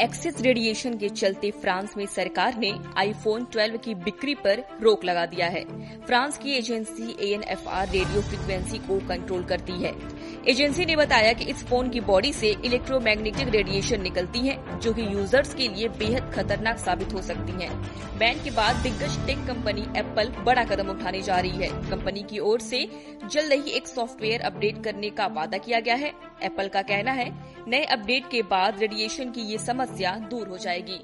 Access radiation के चलते France में सरकार ने आईफोन 12 की बिक्री पर रोक लगा दिया है। फ्रांस की एजेंसी एएनएफआर रेडियो फ्रिक्वेंसी को कंट्रोल करती है। एजेंसी ने बताया कि इस फ़ोन की बॉडी से इलेक्ट्रोमैग्नेटिक रेडिएशन निकलती है, जो कि यूज़र्स के लिए बेहद खतरनाक साबित हो सकती है। बैन के बाद दिग्गज टेक कंपनी एप्पल बड़ा कदम उठाने जा रही है। कंपनी की ओर से जल्द ही एक सॉफ्टवेयर अपडेट करने का वादा किया गया है। एप्पल का कहना है, नए अपडेट के बाद रेडिएशन की ये समस्या दूर हो जाएगी।